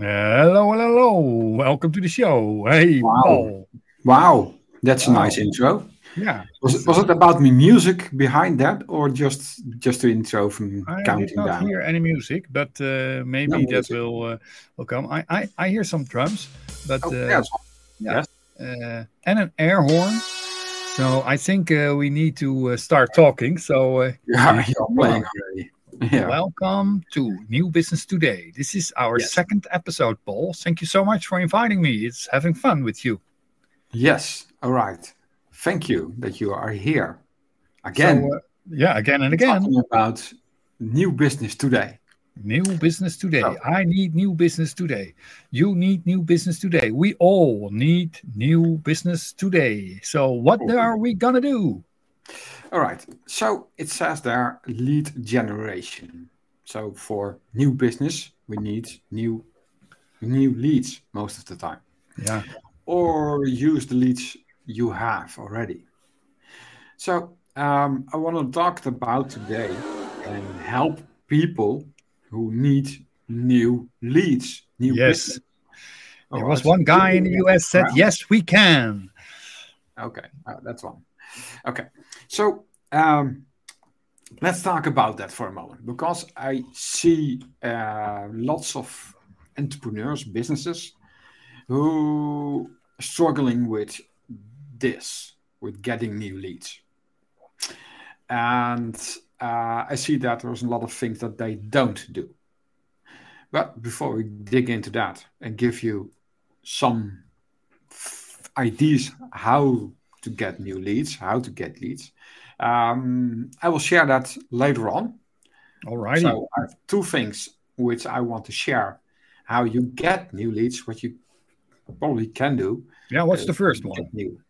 Hello, hello, hello. Welcome to the show. Hey, Wow. Paul. Wow, that's a nice intro. Yeah. Was it, was it about me music behind that, or just just the intro from counting down? I not hear any music, but uh, maybe No that music. will uh, will come. I, I, I hear some drums, but Oh, uh, yes. yeah, uh, and an air horn. So I think uh, we need to uh, start talking. So uh, Yeah, you're playing already. Yeah. welcome to New Business Today. This is our Yes. second episode, Paul. Thank you so much for inviting me. It's having fun with you. yes. All right. Thank you that you are here again. So, uh, yeah, again and again. Talking about new business today. New business today. So- I need new business today. You need new business today. We all need new business today. So, what Oh. are we gonna do? All right. So it says there lead generation. So for new business, we need new new leads most of the time. Yeah, or use the leads you have already. So um, I want to talk about today and help people who need new leads. New Yes. business. there Oh, was one guy in the US said, Wow. "Yes, we can." Okay, uh, that's one. Okay, so um, let's talk about that for a moment because I see uh, lots of entrepreneurs, businesses who are struggling with this, with getting new leads. And uh, I see that there's a lot of things that they don't do. But before we dig into that and give you some ideas how to get new leads, how to get leads. Um, I will share that later on. All right. So I have two things which I want to share: how you get new leads, what you probably can do. yeah, what's uh, the first one? New.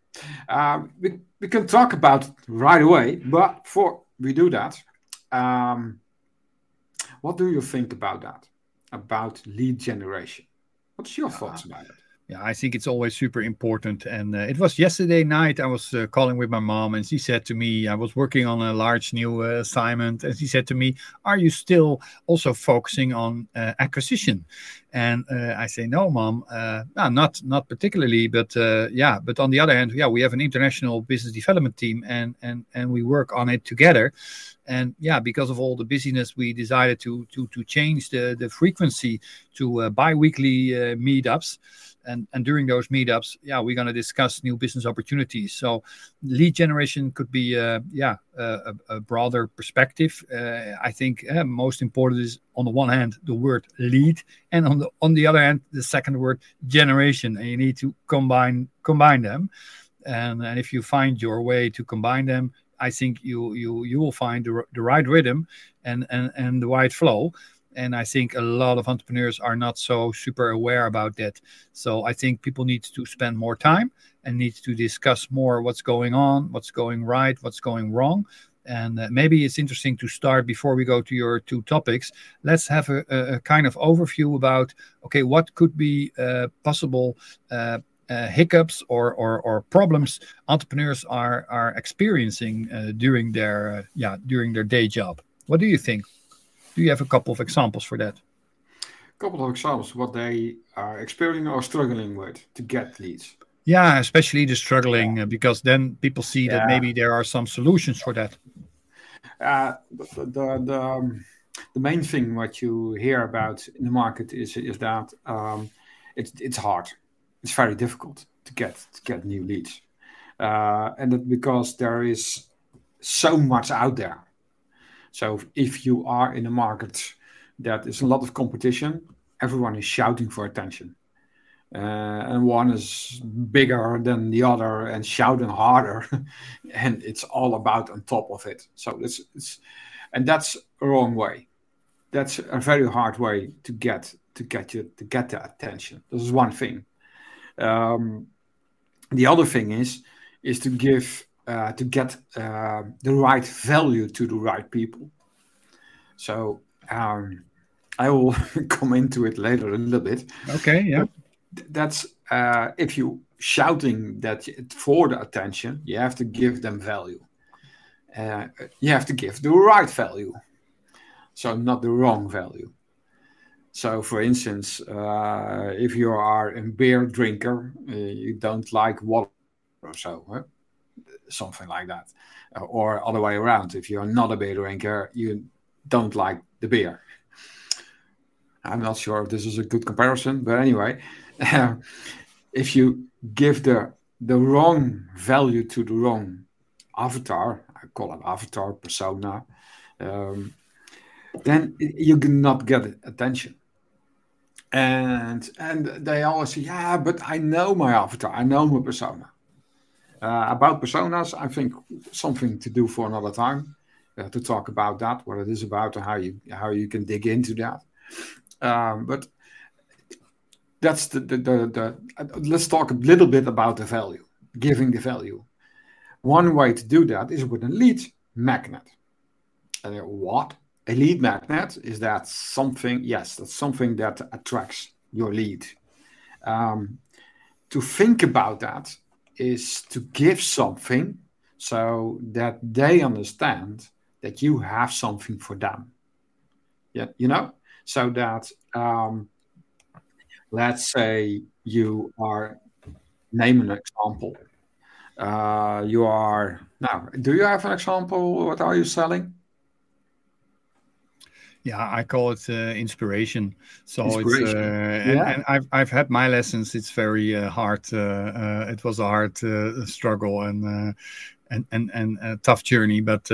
Um, we, we can talk about right away, but before we do that, um, what do you think about that? About lead generation? What's your thoughts about it? Yeah, I think it's always super important. And uh, it was yesterday night. I was uh, calling with my mom, and she said to me, I was working on a large new uh, assignment, and she said to me, "Are you still also focusing on uh, acquisition?" And uh, I say, "No, mom, uh, no, not not particularly, but yeah. But on the other hand, yeah, we have an international business development team, and and and we work on it together." And yeah, because of all the busyness, we decided to to to change the the frequency to uh, bi-weekly uh, meetups and and during those meetups yeah we're going to discuss new business opportunities. So lead generation could be uh, yeah a, a broader perspective. Uh, i think uh, most important is on the one hand the word lead and on the on the other hand the second word generation. And you need to combine combine them. And, and if you find your way to combine them i think you you you will find the, the right rhythm and and and the right flow and i think a lot of entrepreneurs are not so super aware about that so I think people need to spend more time and need to discuss more what's going on, what's going right, what's going wrong. And uh, maybe it's interesting to start before we go to your two topics. Let's have a, a, kind of overview about okay, what could be uh, possible uh, uh, hiccups or, or or problems entrepreneurs are are experiencing uh, during their uh, yeah during their day job. What do you think? Do you have a couple of examples for that? A couple of examples what they are experiencing or struggling with to get leads. Yeah, especially the struggling, uh, because then people see that maybe there are some solutions for that. Uh, the, the, the, um, the main thing what you hear about in the market is, is that um, it's, it's hard. It's very difficult to get to get new leads. Uh, and that because there is so much out there. So if you are in a market that is a lot of competition, everyone is shouting for attention. Uh, and one is bigger than the other and shouting harder, and it's all about on top of it. So it's, it's and that's a wrong way. That's a very hard way to get to get you to get the attention. This is one thing. Um, the other thing is is to give uh, to get uh, the right value to the right people. So um, I will come into it later a little bit. Okay, yeah. That's uh, if you shouting that for the attention, you have to give them value. Uh, you have to give the right value, so not the wrong value. So, for instance, uh, if you are a beer drinker, uh, you don't like water or so, huh? Something like that, or other way around. If you're not a beer drinker, you don't like the beer. I'm not sure if this is a good comparison, but anyway, if you give the the wrong value to the wrong avatar, I call it avatar persona, um, then you cannot get attention. And and they always say, yeah, but I know my avatar, I know my persona. Uh, about personas, I think something to do for another time uh, to talk about that, what it is about, and how you how you can dig into that. Um, but that's the, the, the, the uh, let's talk a little bit about the value, giving the value. One way to do that is with a lead magnet. And what? A lead magnet is that something, yes, that's something that attracts your lead. Um, to think about that is to give something so that they understand that you have something for them. Yeah, you know, so that um, let's say you are name an example. Uh, you are now. Do you have an example? What are you selling? Yeah, I call it uh, inspiration. So inspiration. it's uh, yeah. and, and, I've I've had my lessons. It's very uh, hard. Uh, uh, it was a hard uh, struggle and and and and a tough journey. But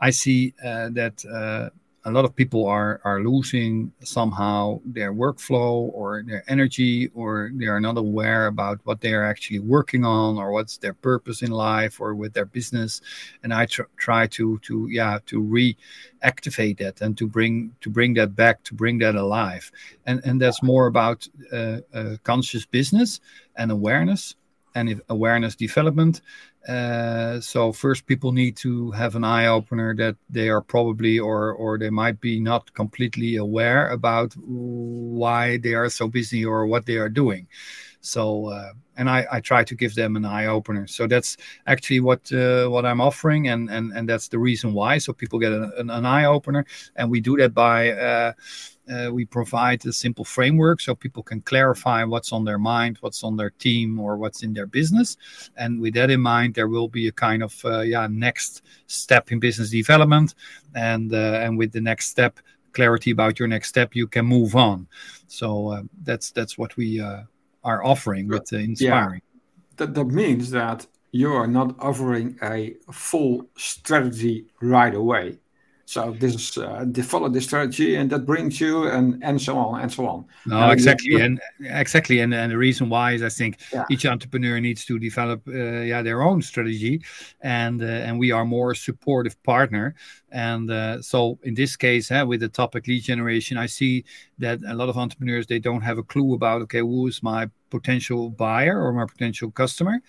I see that a lot of people are are losing somehow their workflow or their energy or they are not aware about what they are actually working on or what's their purpose in life or with their business. And i tr- try to to yeah to reactivate that and to bring to bring that back to bring that alive. And and that's more about uh, uh, conscious business and awareness and awareness development uh, so first, people need to have an eye opener that they are probably or or they might be not completely aware about why they are so busy or what they are doing. So uh, and I, I try to give them an eye opener. So that's actually what uh, what I'm offering, and and and that's the reason why. So people get an, an, eye opener, and we do that by uh, uh, we provide a simple framework so people can clarify what's on their mind, what's on their team, or what's in their business. And with that in mind, there will be a kind of uh, yeah next step in business development, and uh, and with the next step, clarity about your next step, you can move on. So uh, that's that's what we uh, are offering with inspiring. Yeah. That that means that you are not offering a full strategy right away so this is uh, they follow this strategy, and that brings you, and and so on and so on. No, uh, exactly, you, and exactly, and and the reason why is I think yeah. each entrepreneur needs to develop, uh, yeah, their own strategy, and uh, and we are more supportive partner. And uh, so in this case, uh, with the topic lead generation, I see that a lot of entrepreneurs they don't have a clue about okay, who is my potential buyer or my potential customer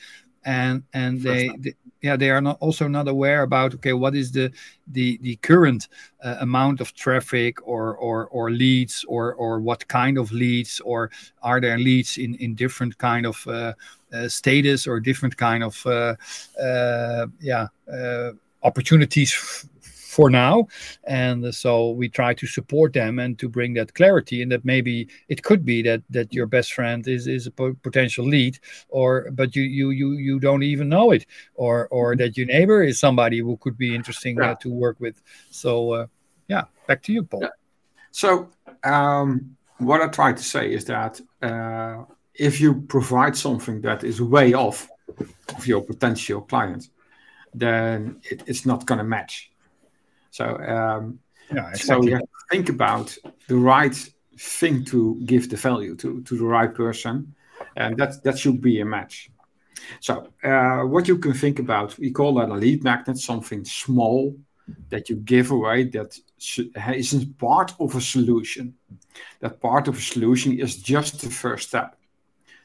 and and they, they, yeah they are not also not aware about okay what is the the the current uh, amount of traffic or or or leads or or what kind of leads or are there leads in in different kind of uh, uh, status or different kind of uh, uh, yeah uh, opportunities for now. And so we try to support them and to bring that clarity and that maybe it could be that that your best friend is is a potential lead or but you you you you don't even know it or or that your neighbor is somebody who could be interesting yeah. uh, to work with. So uh, yeah back to you paul. Yeah. so um, what i try to say is that uh, if you provide something that is way off of your potential client then it, it's not going to match so, um, yeah, exactly. so you have to think about the right thing to give the value to, to the right person, and that that should be a match. So, uh, what you can think about, we call that a lead magnet, something small that you give away that isn't part of a solution. That part of a solution is just the first step.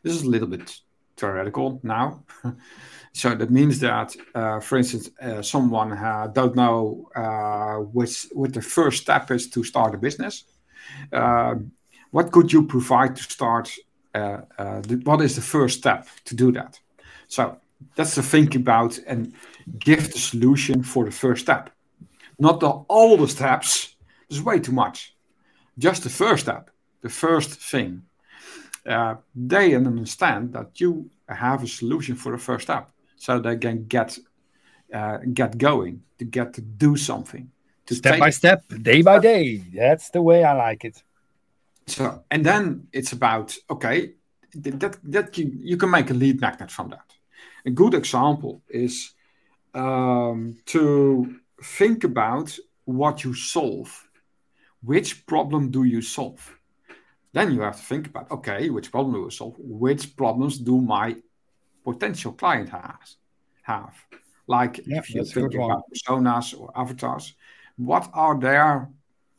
This is a little bit theoretical now. So that means that, uh, for instance, uh, someone uh, don't know uh, which what the first step is to start a business. Um, what could you provide to start? Uh, uh, the, what is the first step to do that? So that's the think about and give the solution for the first step, not the all the steps. There's way too much. Just the first step. the first thing, uh, they understand that you have a solution for the first step, so they can get uh, get going, to get to do something, to step by step, day by day. That's the way I like it. So, and then it's about okay, that that you, you can make a lead magnet from that. A good example is um, to think about what you solve. Which problem do you solve? Then you have to think about okay, which problem do I solve? Which problems do my potential client has have? Like yeah, if you think about personas or avatars, what are their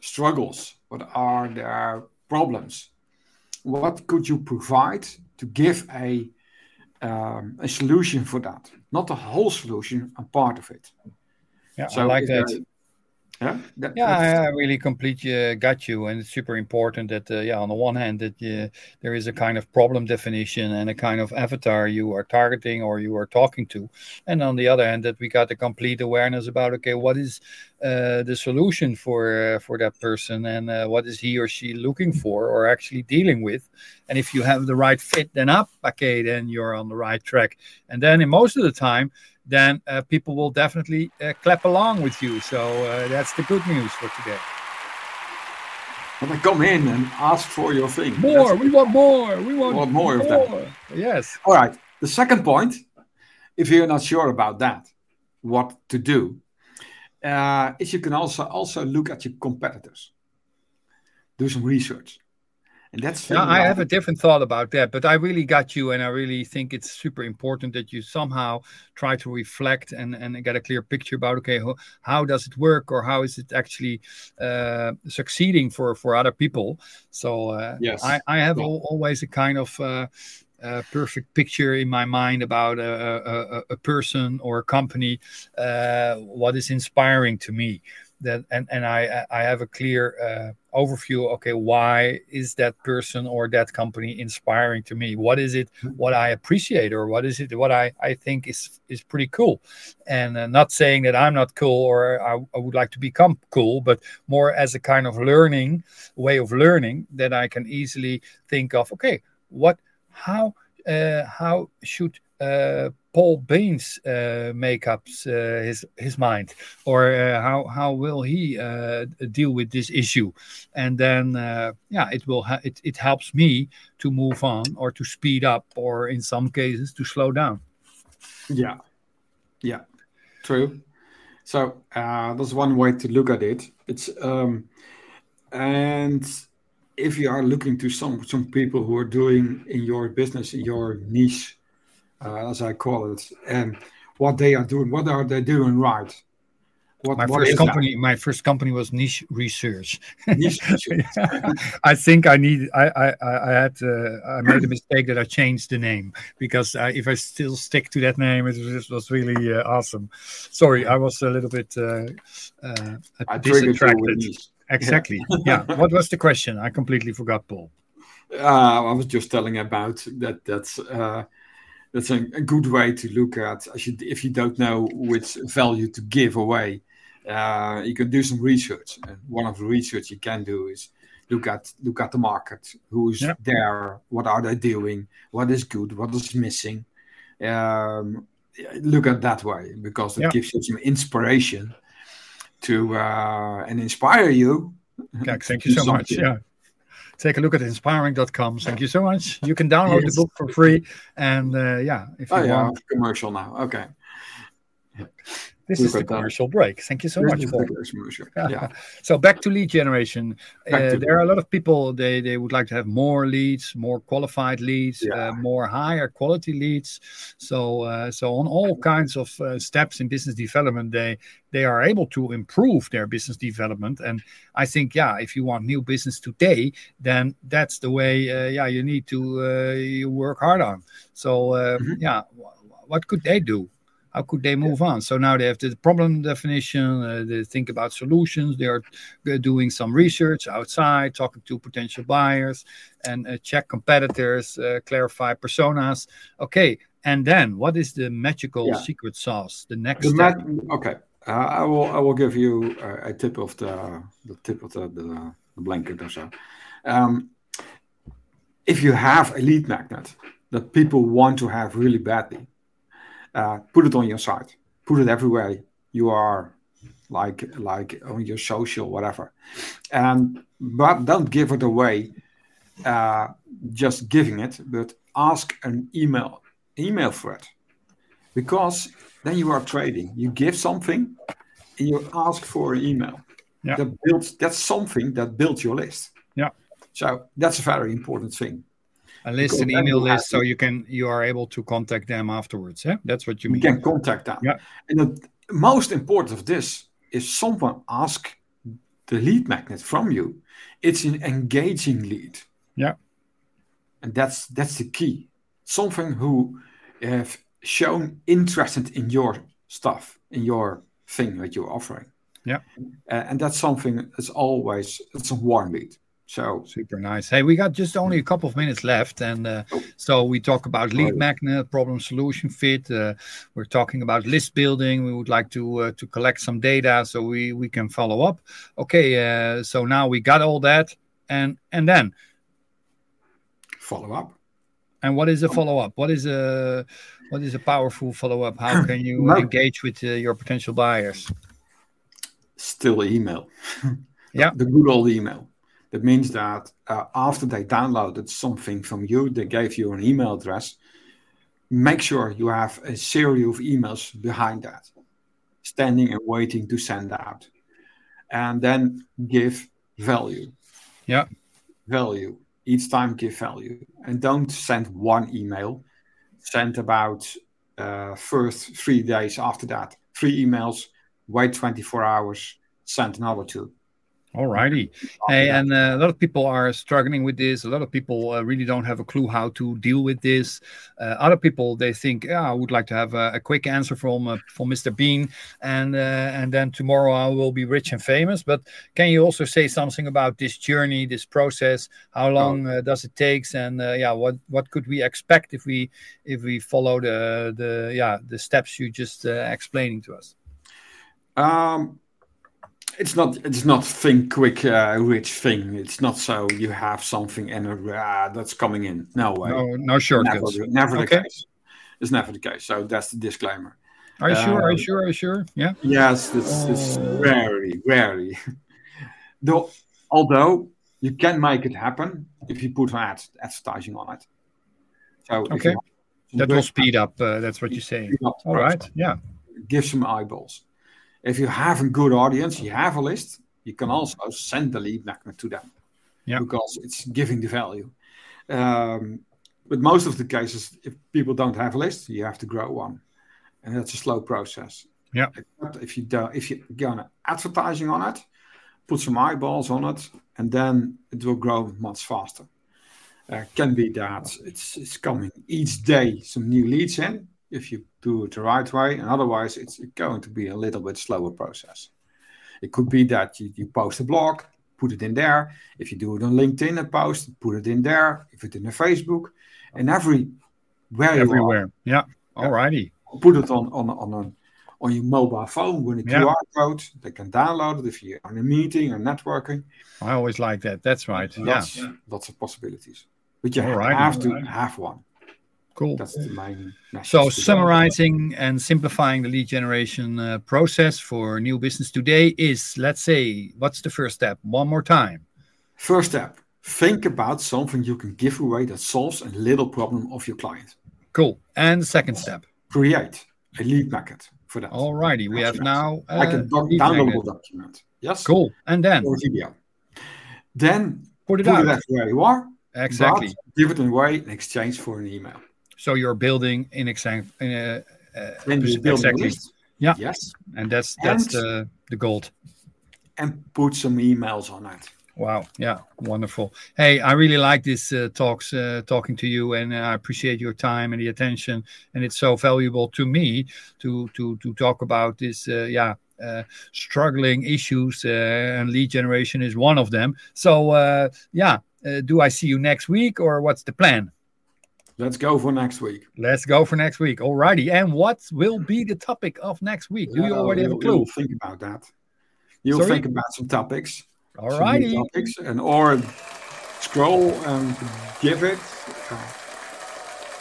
struggles? What are their problems? What could you provide to give a um, a solution for that? Not the whole solution, a part of it. Yeah, so I like that yeah that, yeah i really completely uh, got you and it's super important that uh, yeah on the one hand that uh, there is a kind of problem definition and a kind of avatar you are targeting or you are talking to and on the other hand that we got a complete awareness about okay what is uh, the solution for uh, for that person and uh, what is he or she looking for or actually dealing with and if you have the right fit then up okay then you're on the right track and then in most of the time then uh, people will definitely uh, clap along with you. So uh, that's the good news for today. When they come in and ask for your thing. More, that's we want more. We want, want more, more, of that. Yes. All right. The second point, if you're not sure about that, what to do, is you can also also look at your competitors. Do some research. And that's yeah, I have a different thought about that, but I really got you, and I really think it's super important that you somehow try to reflect and, and get a clear picture about okay, how, how does it work, or how is it actually uh, succeeding for for other people. So uh, yes, I, I have yeah. always a kind of uh, uh, perfect picture in my mind about a, a, a person or a company, uh, what is inspiring to me that and and I I have a clear uh, overview. Okay, why is that person or that company inspiring to me? What is it? What I appreciate, or what is it? What I I think is is pretty cool, and uh, not saying that I'm not cool or I, I would like to become cool, but more as a kind of learning way of learning that I can easily think of. Okay, what how uh, how should uh, Paul Beens uh, make up his his mind, or how how will he uh, deal with this issue? And then uh, yeah, it will it it helps me to move on or to speed up, or in some cases to slow down. Yeah, yeah, true. So uh, that's one way to look at it. It's um, and if you are looking to some some people who are doing in your business in your niche uh, as I call it, and what they are doing. What are they doing right? What, my first company, that? my first company was Niche Research. Niche Research. I think I need. I I I had. Uh, I made a mistake that I changed the name because uh, if I still stick to that name, it was, it was really uh, awesome. Sorry, I was a little bit uh, uh, distracted. Exactly. Yeah. yeah. What was the question? I completely forgot, Paul. Uh, I was just telling about that. That's uh, that's a, a, good way to look at you, if you don't know which value to give away uh, you can do some research and one of the research you can do is look at look at the market who's there what are they doing what is good what is missing um, look at that way because it gives you some inspiration to uh, and inspire you yeah, thank you so much yeah take a look at 1nspiring.com. Thank you so much. You can download yes. the book for free. And uh, yeah, if you oh, yeah, want. commercial now. Okay. This is the commercial break. Thank you so much for yeah. so back to lead generation. Uh, to there are a lot of people they they would like to have more leads, more qualified leads, yeah. uh, more higher quality leads. So uh, so on all kinds of uh, steps in business development, they they are able to improve their business development. And I think yeah, if you want new business today, then that's the way. Uh, yeah, you need to uh, you work hard on. So mm-hmm. yeah, what could they do? How could they move on? So now they have the problem definition, uh, they think about solutions, they are doing some research outside, talking to potential buyers, and uh, check competitors, uh, clarify personas. Okay, and then what is the magical yeah. secret sauce? The next the step. okay, uh, I will I will give you a, a, tip of the the tip of the, the, the blanket or so. Um, if you have a lead magnet that people want to have really badly, uh, put it on your site, put it everywhere you are, like like on your social, whatever, and but don't give it away. Uh, just giving it, but ask an email email thread because then you are trading. You give something, and you ask for an email. Yeah. That builds that's something that builds your list. Yeah. So that's a very important thing. A list, an email list, so you can you are able to contact them afterwards. Yeah, that's what you You mean. can contact them. Yeah. And the most important of this is someone ask the lead magnet from you. It's an engaging lead. Yeah. And that's that's the key. Something who have shown interested in your stuff, in your thing that you're offering. Yeah. Uh, and that's something that's always it's a warm lead. So Super nice. Hey, we got just only a couple of minutes left, and uh, so we talk about lead magnet, problem solution fit. Uh, we're talking about list building. We would like to uh, to collect some data so we we can follow up. Okay, uh, so now we got all that, and and then follow up. and what is a follow up? What is a what is a powerful follow up? How can you No. engage with uh, your potential buyers? still email. Yeah. The good old email. That means that uh, after they downloaded something from you, they gave you an email address. Make sure you have a series of emails behind that, standing and waiting to send out. And then give value. Yeah. Value. Each time give value. And don't send one email. Send about uh, first three days after that. Three emails, wait 24 hours, send another two. Alrighty. Hey, and uh, a lot of people are struggling with this. A lot of people uh, really don't have a clue how to deal with this. Uh, other people they think, yeah, I would like to have a, a quick answer from uh, from Mr. Bean, and uh, and then tomorrow I will be rich and famous. But can you also say something about this journey, this process? How long uh, does it takes, and uh, yeah, what what could we expect if we if we follow the the yeah the steps you just uh, explaining to us? Um, it's not. It's not think quick, uh, rich thing. It's not so you have something and uh, that's coming in. No way. No, no never, shortcuts. never Okay. the case. It's never the case. So that's the disclaimer. Are you sure? Are you Uh, sure? Are you sure? Yeah. Yes, it's, it's very rarely. Though, although you can make it happen if you put ad advertising on it. So Okay. That will speed up. Uh, that's what you're saying. speed up the All right. Yeah. give some eyeballs. If you have a good audience, you have a list, you can also send the lead magnet to them. Yeah. Because it's giving the value. Um, but most of the cases, if people don't have a list, you have to grow one. And that's a slow process. Yeah. Except if you do, if you go on advertising on it, put some eyeballs on it, and then it will grow much faster. Uh, can be that it's it's coming each day some new leads in if you do it the right way, and otherwise it's going to be a little bit slower process. It could be that you, you post a blog, put it in there. If you do it on LinkedIn, a post, put it in there. If it's in a Facebook, and every where Everywhere. Yeah. All righty. put it on on on a, on your mobile phone with a Yeah. QR code. They can download it if you're in a meeting or networking. I always like that. That's right. Yeah. Lots, of possibilities. But you have to have one. Cool. That's the main message. So, summarizing and simplifying the lead generation uh, process for new business today is let's say, what's the first step? One more time. First step, think about something you can give away that solves a little problem of your client. Cool. And the second step. Create a lead magnet for that. All righty. We have now. Uh, like a doc- downloadable magnet. document. Yes. Cool. And then Or video. Then put it put it where you are. Exactly. give it away in exchange for an email. So you're building in exact. In a, uh, build a exactly. Yeah. Yes. And that's that's And- the the gold. And put some emails on it. Wow. Yeah. Wonderful. Hey, I really like this uh, talks, uh, talking to you, and uh, I appreciate your time and the attention. And it's so valuable to me to to to talk about this. Uh, yeah. Uh, struggling issues uh, and lead generation is one of them. So uh, yeah, uh, do I see you next week or what's the plan? Let's go for next week. Let's go for next week. Alrighty. And what will be the topic of next week? Do you Uh, already have a clue? think about that. You'll Sorry? think about some topics. new Alrighty. topics and or scroll and give it.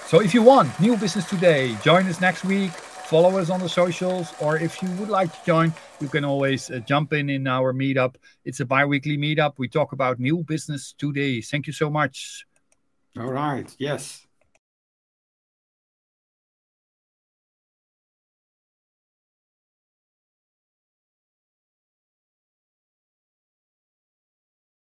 So if you want new business today, join us next week. Follow us on the socials, or if you would like to join, you can always uh, jump in in our meetup. It's a bi-weekly meetup. We talk about new business today. Thank you so much. All right. Yes.